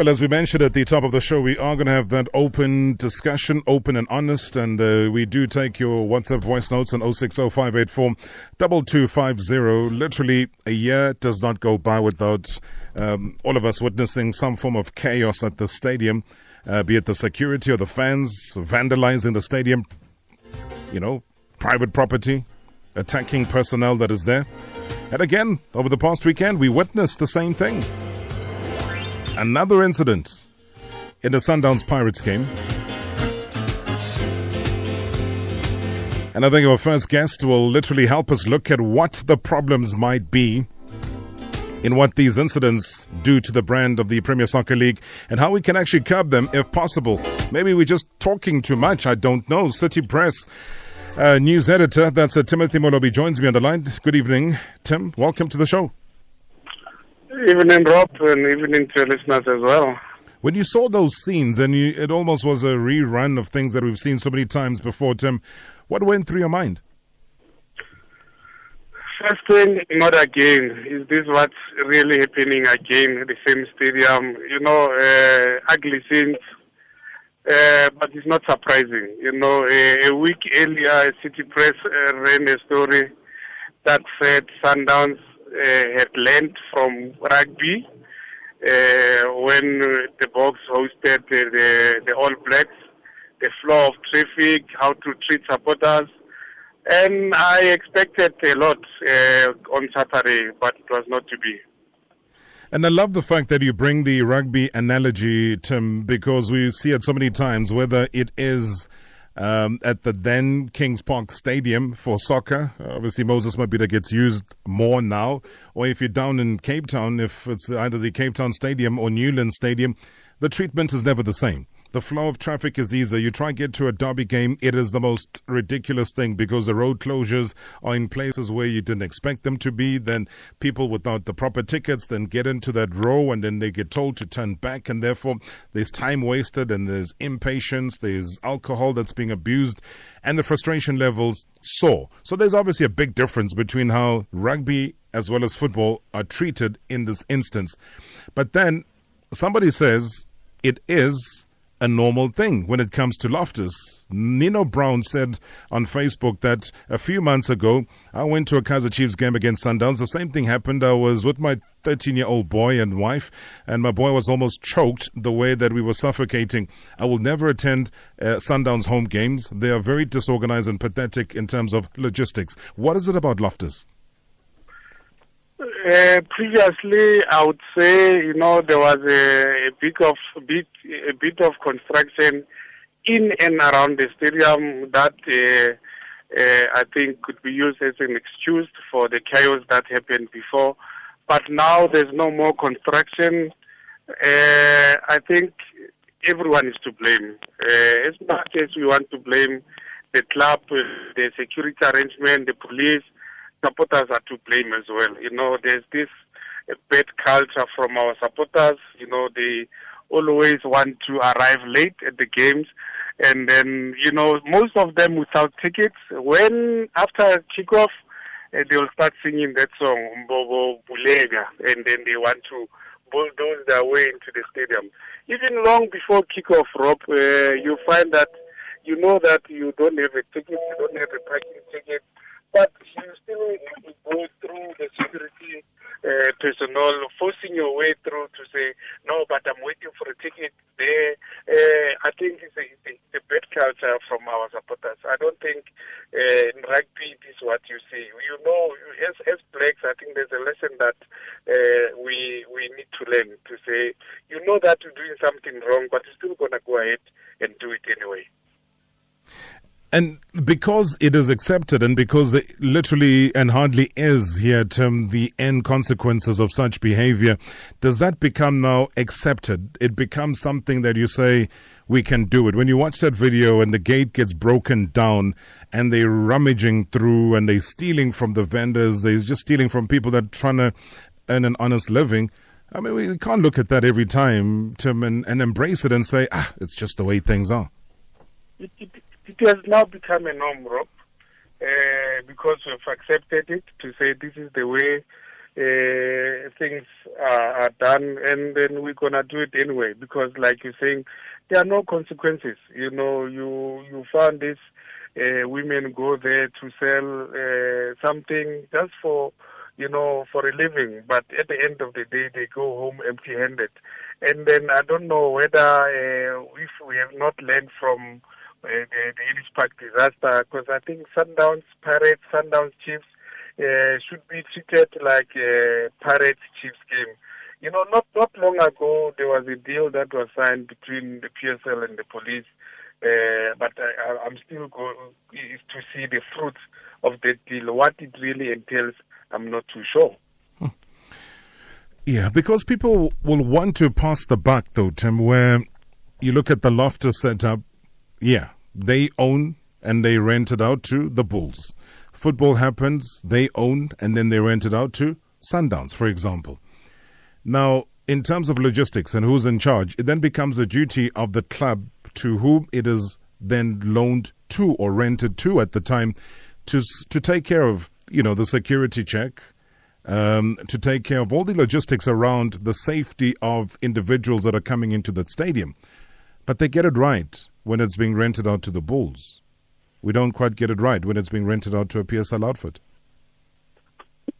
Well, as we mentioned at the top of the show, we are going to have that open discussion, open and honest, and uh, we do take your WhatsApp voice notes on 060584 2250. Literally, a year does not go by without um, all of us witnessing some form of chaos at the stadium, uh, be it the security or the fans vandalizing the stadium, you know, private property, attacking personnel that is there. And again, over the past weekend, we witnessed the same thing another incident in the Sundowns Pirates game. And I think our first guest will literally help us look at what the problems might be in what these incidents do to the brand of the Premier Soccer League and how we can actually curb them if possible. Maybe we're just talking too much, I don't know. City Press uh, news editor, that's uh, Timothy Molobi, joins me on the line. Good evening, Tim. Welcome to the show. Evening, Rob, and evening to listeners as well. When you saw those scenes, and you, it almost was a rerun of things that we've seen so many times before, Tim, what went through your mind? First thing, not again. Is this what's really happening again at the same stadium? You know, uh, ugly scenes, uh, but it's not surprising. You know, a, a week earlier, City Press uh, ran a story that said Sundowns had learned from rugby uh, when the Boks hosted the, the All Blacks, the flow of traffic, how to treat supporters. And I expected a lot uh, on Saturday, but it was not to be. And I love the fact that you bring the rugby analogy, Tim, because we see it so many times, whether it is um, at the then Kings Park Stadium for soccer. Obviously, Moses Mabhida gets used more now. Or if you're down in Cape Town, if it's either the Cape Town Stadium or Newland Stadium, the treatment is never the same. The flow of traffic is easier. You try and get to a derby game, it is the most ridiculous thing because the road closures are in places where you didn't expect them to be. Then people without the proper tickets then get into that row and then they get told to turn back and therefore there's time wasted and there's impatience, there's alcohol that's being abused and the frustration levels soar. So there's obviously a big difference between how rugby as well as football are treated in this instance. But then somebody says it is a normal thing when it comes to Loftus. Nino Brown said on Facebook that a few months ago, I went to a Kaizer Chiefs game against Sundowns. The same thing happened. I was with my 13 year old boy and wife, and my boy was almost choked the way that we were suffocating. I will never attend uh, Sundowns home games. They are very disorganized and pathetic in terms of logistics. What is it about Loftus? Uh, previously, I would say, you know, there was a, a bit of bit a bit of construction in and around the stadium that uh, uh, I think could be used as an excuse for the chaos that happened before. But now there's no more construction. Uh, I think everyone is to blame. Uh, as much as we want to blame the club, the security arrangement, the police supporters are to blame as well. You know, there's this bad culture from our supporters. You know, they always want to arrive late at the games. And then, you know, most of them without tickets. When, after kickoff, uh, they'll start singing that song, Mbobo Bulega, and then they want to bulldoze their way into the stadium. Even long before kickoff, Rob, uh, you find that you know that you don't have a ticket, you don't have a parking ticket, but you still go through the security uh, personnel, forcing your way through to say, no, but I'm waiting for a ticket there. Uh, I think it's a, it's a bad culture from our supporters. I don't think uh, in rugby this is what you see. You know, as, as blacks, I think there's a lesson that uh, we we need to learn to say, you know that you're doing something wrong, but you're still going to go ahead and do it anyway. And because it is accepted and because it literally and hardly is here, Tim, the end consequences of such behavior, does that become now accepted? It becomes something that you say, we can do it. When you watch that video and the gate gets broken down and they're rummaging through and they're stealing from the vendors, they're just stealing from people that are trying to earn an honest living. I mean, we can't look at that every time, Tim, and, and embrace it and say, ah, it's just the way things are. It, it, it has now become a norm, Rob, uh, because we've accepted it to say this is the way uh, things are, are done, and then we're gonna do it anyway because, like you're saying, there are no consequences. You know, you you found this uh, women go there to sell uh, something just for you know for a living, but at the end of the day they go home empty-handed. And then I don't know whether if we have not learned from the, the Ellis Park disaster, because I think Sundowns Pirates, Sundowns Chiefs uh, should be treated like a Pirates Chiefs game. You know, not not long ago there was a deal that was signed between the PSL and the police, uh, but I, am still going to see the fruits of that deal. What it really entails, I'm not too sure. Yeah, because people will want to pass the buck, though, Tim. Where you look at the Loftus setup, yeah, they own and they rent it out to the Bulls. Football happens, they own and then they rent it out to Sundowns, for example. Now, in terms of logistics and who's in charge, it then becomes the duty of the club to whom it is then loaned to or rented to at the time to to take care of you know the security check, um, to take care of all the logistics around the safety of individuals that are coming into that stadium. But they get it right when it's being rented out to the Bulls. We don't quite get it right when it's being rented out to a PSL outfit.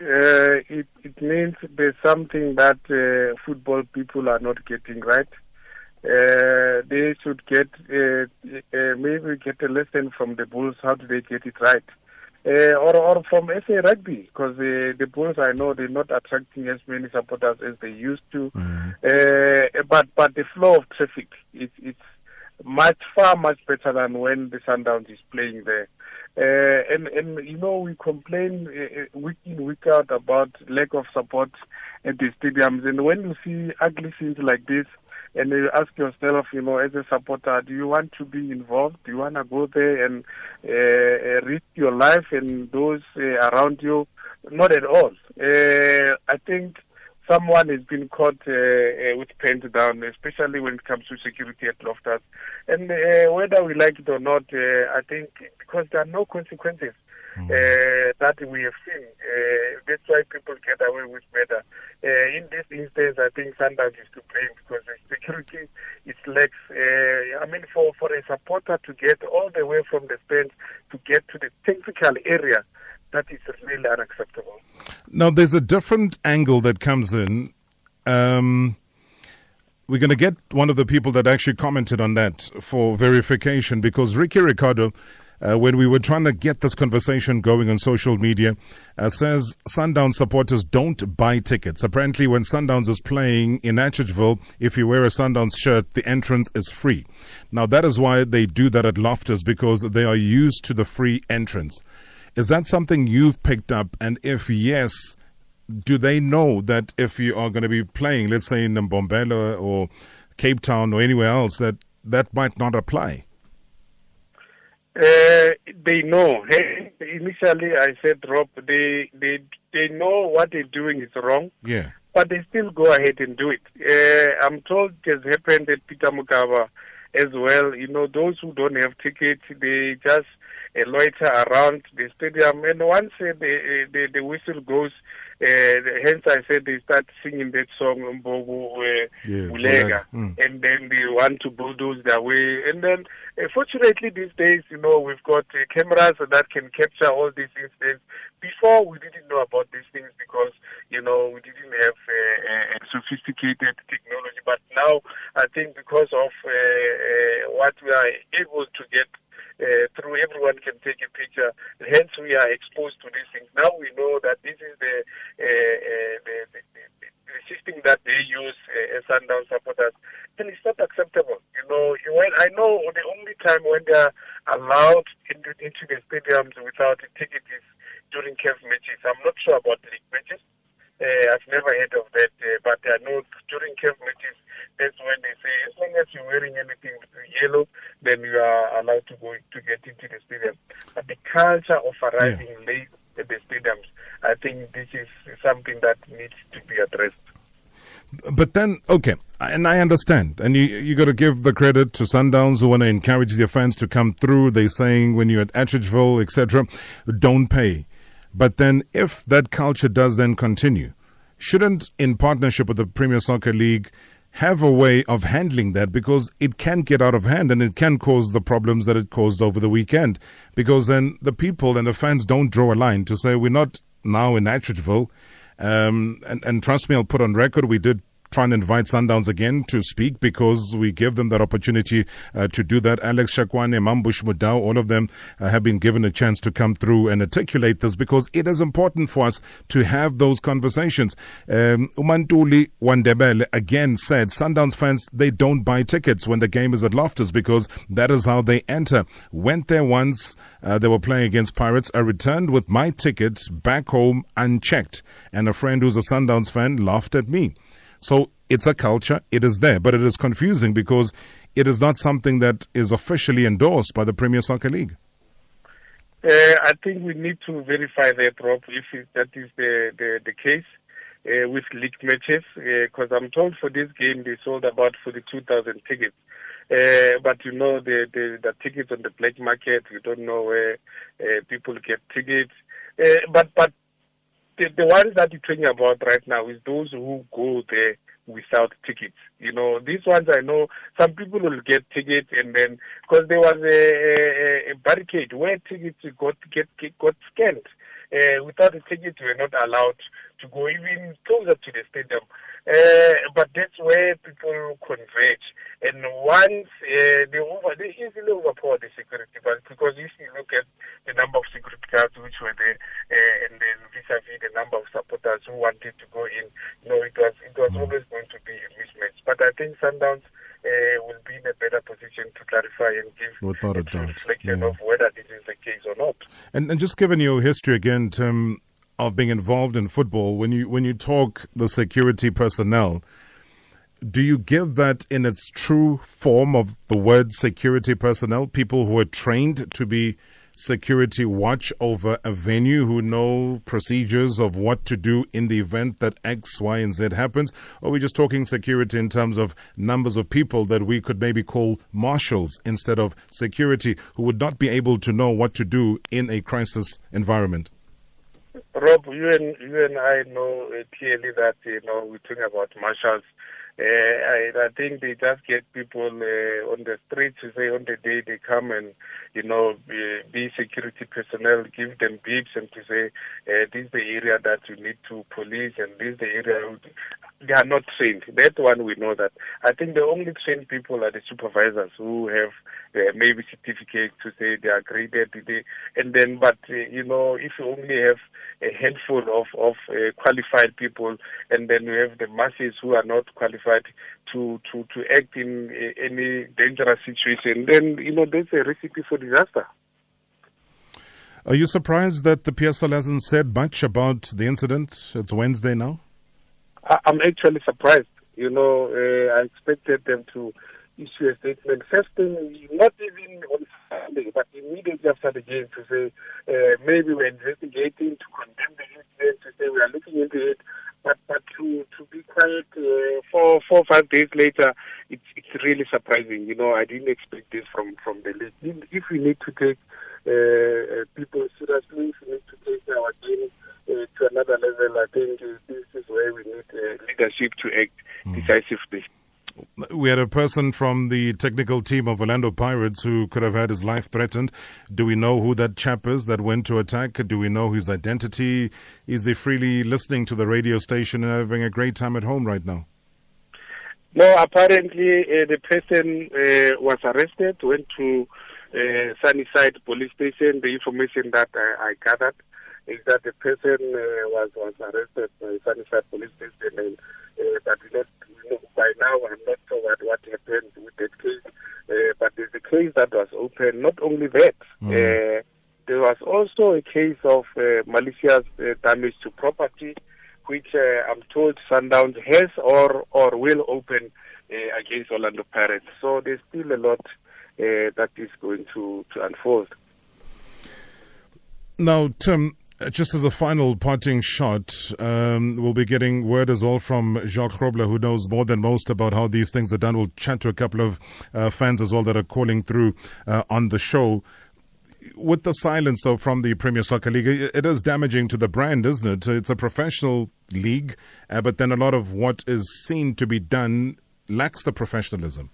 Uh, it, it means there's something that uh, football people are not getting right. Uh, they should get uh, uh, maybe get a lesson from the Bulls. How do they get it right? Uh, or or from SA Rugby because the Bulls I know they're not attracting as many supporters as they used to. Mm. but but the flow of traffic it's it's much far much better than when the Sundowns is playing there. Uh, and and you know we complain uh, week in week out about lack of support at the stadiums, and when you see ugly scenes like this, and you ask yourself, you know, as a supporter, do you want to be involved? Do you want to go there and uh, risk your life and those uh, around you? Not at all. Uh, I think someone has been caught uh, uh, with pants down, especially when it comes to security at Loftus. And uh, whether we like it or not, uh, I think because there are no consequences mm. that we have seen, uh, that's why people get away with murder. in this instance, I think Sundowns is to blame because the security is lax. I mean, for, for a supporter to get all the way from the stands to get to the technical area, that is really unacceptable. Now, there's a different angle that comes in. Um, we're going to get one of the people that actually commented on that for verification because Ricky Ricardo, uh, when we were trying to get this conversation going on social media, uh, says Sundown supporters don't buy tickets. Apparently, when Sundowns is playing in Atteridgeville, if you wear a Sundowns shirt, the entrance is free. Now, that is why they do that at Loftus because they are used to the free entrance. Is that something you've picked up? And if yes, do they know that if you are going to be playing, let's say in Mbombela or Cape Town or anywhere else, that that might not apply? Uh, they know. Hey, initially, I said, Rob, they they they know what they're doing is wrong. Yeah. But they still go ahead and do it. Uh, I'm told it has happened at Peter Mokaba as well. You know, those who don't have tickets, they just loiter around the stadium. And once uh, the, uh, the, the whistle goes, uh, hence I said they start singing that song uh, yeah, mm. and then they want to bulldoze their way. And then, uh, fortunately, these days, you know, we've got uh, cameras that can capture all these incidents. Before, we didn't know about these things because, you know, we didn't have uh, uh, sophisticated technology. But now, I think because of what we are able to get uh, through everyone can take a picture. Hence, we are exposed to these things. Now we know that this is the, uh, uh, the, the, the, system that they use uh, as Sundown supporters. And it's not acceptable. You know, when I know the only time when they are allowed into, into the stadiums without a ticket is during CAF matches. I'm not sure about league matches. Uh, I've never heard of that, uh, but I know during CAF matches that's when they say as long as you're wearing anything yellow, then you are allowed to go to get into the stadium. But the culture of arriving yeah. late at the stadiums, I think this is something that needs to be addressed. But then, okay, and I understand, and you you got to give the credit to Sundowns who want to encourage their fans to come through. They're saying when you're at Atteridgeville, etc., don't pay. But then, if that culture does then continue, shouldn't, in partnership with the Premier Soccer League, have a way of handling that because it can get out of hand and it can cause the problems that it caused over the weekend. Because then the people and the fans don't draw a line to say we're not now in Atteridgeville. Um, and, and trust me, I'll put on record, we did try and invite Sundowns again to speak because we give them that opportunity uh, to do that. Alex Shakwane, Mambush Mudau, all of them uh, have been given a chance to come through and articulate this because it is important for us to have those conversations. Um, Umantuli Wandebele again said Sundowns fans, they don't buy tickets when the game is at Loftus because that is how they enter. Went there once, uh, they were playing against Pirates. I returned with my ticket back home unchecked. And a friend who's a Sundowns fan laughed at me. So it's a culture, it is there, but it is confusing because it is not something that is officially endorsed by the Premier Soccer League. Uh, I think we need to verify that, Rob, if that is the, the, the case uh, with league matches, because uh, I'm told for this game they sold about 42,000 tickets. Uh, but you know, the, the, the tickets on the black market, you don't know where uh, people get tickets. Uh, but but the, the ones that you're talking about right now is those who go there without tickets. You know, these ones I know some people will get tickets and then because there was a, a, a, barricade where tickets got get, get got scanned. Uh, without a ticket, we are not allowed to go even closer to the stadium. Uh, but that's where people converge. And once uh, they over, they easily overpower the security, but because if you look at the number of security guards which were there, uh, and then vis-a-vis the number of supporters who wanted to go in, you know, it was it was mm. always going to be a mismatch. But I think Sundowns uh, will be in a better position to clarify and give Without a, a reflection yeah. of whether this is the case or not. And, and just given your history again, Tim, of being involved in football, when you when you talk the security personnel, do you give that in its true form of the word security personnel, people who are trained to be security watch over a venue, who know procedures of what to do in the event that X, Y, and Z happens? Or are we just talking security in terms of numbers of people that we could maybe call marshals instead of security who would not be able to know what to do in a crisis environment? Rob, you and you and I know uh, clearly that you know we're talking about marshals. Uh, I, I think they just get people uh, on the street to say on the day they come and you know be, be security personnel, give them beeps and to say uh, this is the area that you need to police and this is the area they are not trained. That one we know that. I think the only trained people are the supervisors who have uh, maybe certificates to say they are graded. They, and then, but uh, you know, if you only have a handful of of uh, qualified people, and then you have the masses who are not qualified to to to act in uh, any dangerous situation, then you know there's a recipe for disaster. Are you surprised that the PSL hasn't said much about the incident? It's Wednesday now. I'm actually surprised. You know, uh, I expected them to issue a statement. First thing, not even on Sunday, but immediately after the game to say uh, maybe we're investigating to condemn the incident, to say we are looking into it. But but to to be quiet uh, four four five days later, it's it's really surprising. You know, I didn't expect this from from the league. If we need to take uh, uh people seriously, if we need to take our game to another level, I think this is where we need uh, leadership to act mm. decisively. We had a person from the technical team of Orlando Pirates who could have had his life threatened. Do we know who that chap is that went to attack? Do we know his identity? Is he freely listening to the radio station and having a great time at home right now? No, apparently uh, the person uh, was arrested, went to uh, Sunnyside police station. The information that I, I gathered is that the person uh, was was arrested by Sunnyside police station, and uh, but not, you know, by now I'm not sure what what happened with that case. Uh, but there's a case that was open. Not only that, mm. uh, there was also a case of uh, malicious uh, damage to property, which uh, I'm told Sundowns has or or will open uh, against Orlando Pirates. So there's still a lot uh, that is going to to unfold. Now, Tim, just as a final parting shot, um, we'll be getting word as well from Jacques Grobler, who knows more than most about how these things are done. We'll chat to a couple of uh, fans as well that are calling through uh, on the show. with the silence, though, from the Premier Soccer League, it is damaging to the brand, isn't it? It's a professional league, uh, but then a lot of what is seen to be done lacks the professionalism.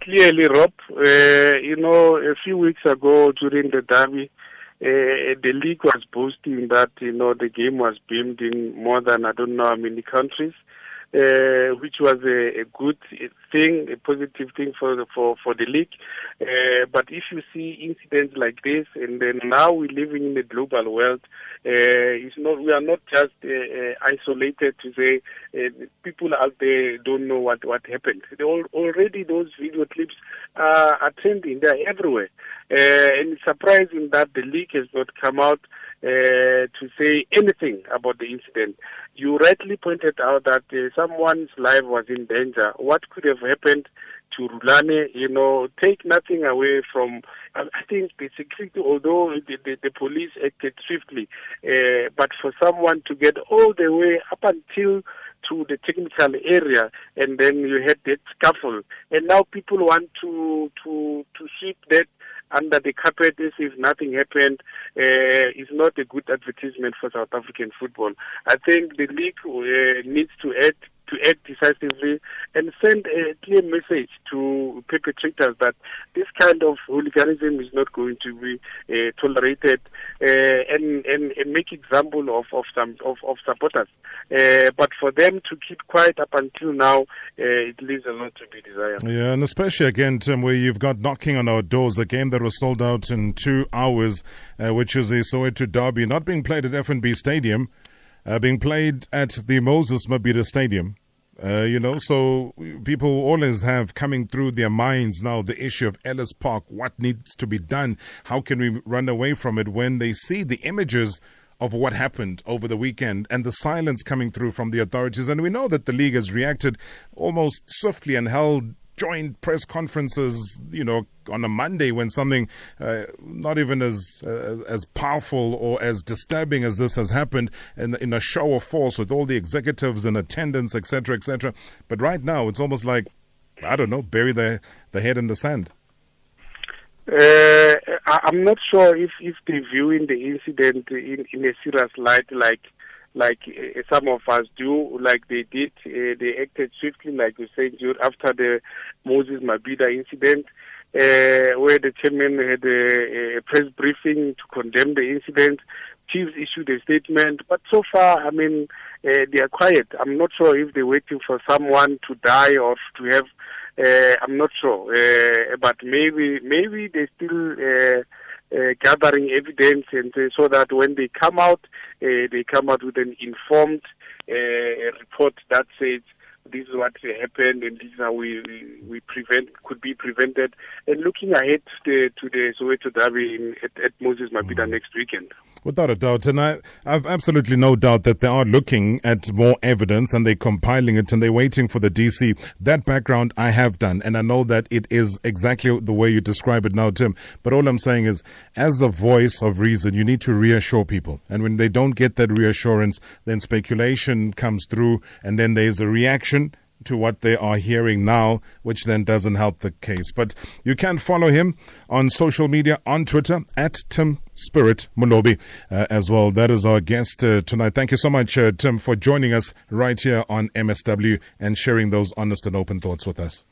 Clearly, Rob, uh, you know, a few weeks ago during the derby, uh, the league was boasting that, you know, the game was beamed in more than I don't know how many countries uh, which was a, a, good thing, a positive thing for the, for for the league. Uh, but if you see incidents like this, and then now we're living in a global world, uh, it's not we are not just uh, uh, isolated to say uh, people out there don't know what what happened. All, already those video clips are, are trending; they're everywhere, and it's surprising that the league has not come out. To say anything about the incident. You rightly pointed out that uh, someone's life was in danger. What could have happened to Rulani? You know, take nothing away from. I think the security, although the, the, the police acted swiftly, uh, but for someone to get all the way up until to the technical area and then you had that scuffle and now people want to to to sweep that under the carpet as if nothing happened uh, is not a good advertisement for South African football. I think the league uh, needs to add to act decisively and send a clear message to perpetrators that this kind of hooliganism is not going to be uh, tolerated uh, and, and, and make example of, of some of, of supporters. Uh, but for them to keep quiet up until now, uh, it leaves a lot to be desired. Yeah, and especially again, Tim, where you've got knocking on our doors, a game that was sold out in two hours, uh, which is a Soweto derby, not being played at FNB Stadium. Uh, being played at the Moses Mabhida Stadium. Uh, you know, so people always have coming through their minds now the issue of Ellis Park. What needs to be done? How can we run away from it when they see the images of what happened over the weekend and the silence coming through from the authorities? And we know that the league has reacted almost swiftly and held joint press conferences, you know, on a Monday when something uh, not even as uh, as powerful or as disturbing as this has happened in, in a show of force with all the executives in attendance, etc., etc. But right now, it's almost like I don't know, bury the the head in the sand. Uh, I'm not sure if if they're viewing the incident in, in a serious light, like like uh, some of us do, like they did. Uh, they acted swiftly, like you said, after the Moses Mabhida incident, uh, where the chairman had a, a, press briefing to condemn the incident. Chiefs issued a statement, but so far, I mean, uh, they are quiet. I'm not sure if they're waiting for someone to die or to have. Uh, I'm not sure, uh, but maybe maybe they still uh, gathering evidence, and uh, so that when they come out, uh, they come out with an informed report that says this is what happened and this is how we we prevent could be prevented. And looking ahead to the, to the Soweto Derby in, at, at Moses Mabhida mm. next weekend. Without a doubt. And I, I've absolutely no doubt that they are looking at more evidence and they're compiling it and they're waiting for the DC. That background I have done. And I know that it is exactly the way you describe it now, Tim. But all I'm saying is, as the voice of reason, you need to reassure people. And when they don't get that reassurance, then speculation comes through and then there's a reaction to what they are hearing now, which then doesn't help the case. But you can follow him on social media on Twitter at Tim Spirit Molobi uh, as well. That is our guest uh, tonight. Thank you so much, uh, Tim, for joining us right here on MSW and sharing those honest and open thoughts with us.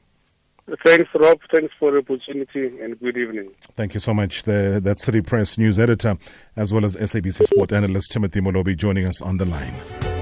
Thanks, Rob. Thanks for the opportunity and good evening. Thank you so much. The, that's City Press news editor as well as SABC Sport analyst Timothy Molobi joining us on the line.